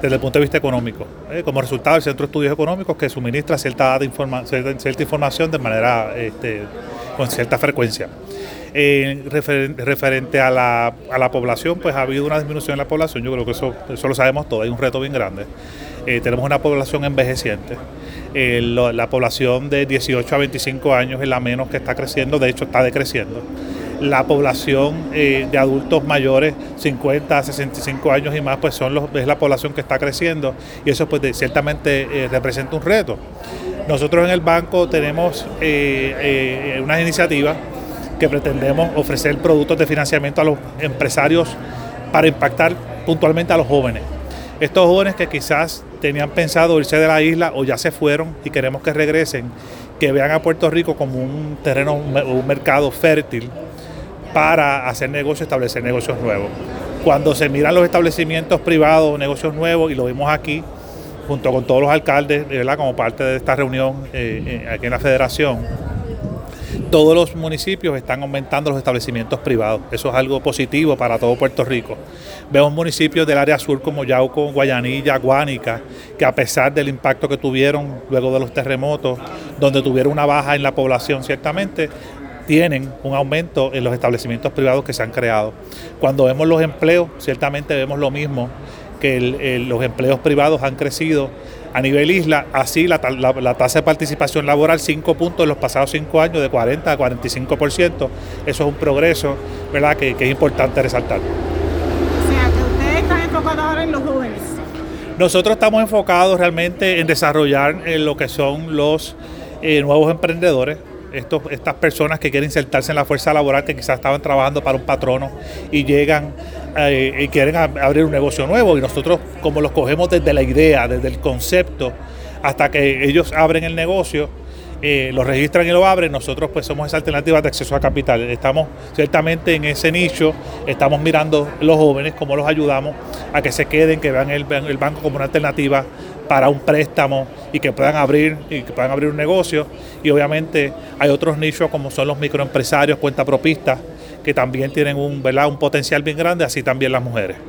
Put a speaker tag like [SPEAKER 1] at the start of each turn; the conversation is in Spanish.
[SPEAKER 1] desde el punto de vista económico, eh, como resultado del Centro de Estudios Económicos que suministra cierta, informa cierta, información de manera este, con cierta frecuencia. Eh, referente a la, a la, población, pues ha habido una disminución en la población, yo creo que eso, eso lo sabemos todos, hay un reto bien grande. Eh, tenemos una población envejeciente. La población de 18 a 25 años es la menos que está creciendo, de hecho está decreciendo. La población de adultos mayores, 50 a 65 años y más, pues son los, es la población que está creciendo y eso pues ciertamente representa un reto. Nosotros en el banco tenemos unas iniciativas que pretendemos ofrecer productos de financiamiento a los empresarios para impactar puntualmente a los jóvenes. Estos jóvenes que quizás tenían pensado irse de la isla o ya se fueron y queremos que regresen, que vean a Puerto Rico como un terreno, un mercado fértil para hacer negocios, establecer negocios nuevos. Cuando se miran los establecimientos privados, negocios nuevos, y lo vimos aquí, junto con todos los alcaldes, ¿verdad? como parte de esta reunión eh, eh, aquí en la federación, todos los municipios están aumentando los establecimientos privados. Eso es algo positivo para todo Puerto Rico. Vemos municipios del área sur como Yauco, Guayanilla, Guánica, que a pesar del impacto que tuvieron luego de los terremotos, donde tuvieron una baja en la población ciertamente, tienen un aumento en los establecimientos privados que se han creado. Cuando vemos los empleos, ciertamente vemos lo mismo, que los empleos privados han crecido a nivel isla, así la, tasa de participación laboral 5 puntos en los pasados 5 años, de 40 a 45%. Eso es un progreso ¿verdad? Que, es importante resaltar.
[SPEAKER 2] O sea, que ustedes están enfocados ahora en los jóvenes.
[SPEAKER 1] Nosotros estamos enfocados realmente en desarrollar en lo que son los eh, nuevos emprendedores, estos, estas personas que quieren insertarse en la fuerza laboral, que quizás estaban trabajando para un patrono y llegan eh, y quieren abrir un negocio nuevo. Y nosotros, como los cogemos desde la idea, desde el concepto, hasta que ellos abren el negocio, eh, lo registran y lo abren, nosotros pues somos esa alternativa de acceso a capital. Estamos ciertamente en ese nicho, estamos mirando los jóvenes, cómo los ayudamos a que se queden, que vean el, el banco como una alternativa para un préstamo y que puedan abrir y que puedan abrir un negocio. Y obviamente hay otros nichos como son los microempresarios, cuentapropistas, que también tienen un, ¿verdad? un potencial bien grande, así también las mujeres.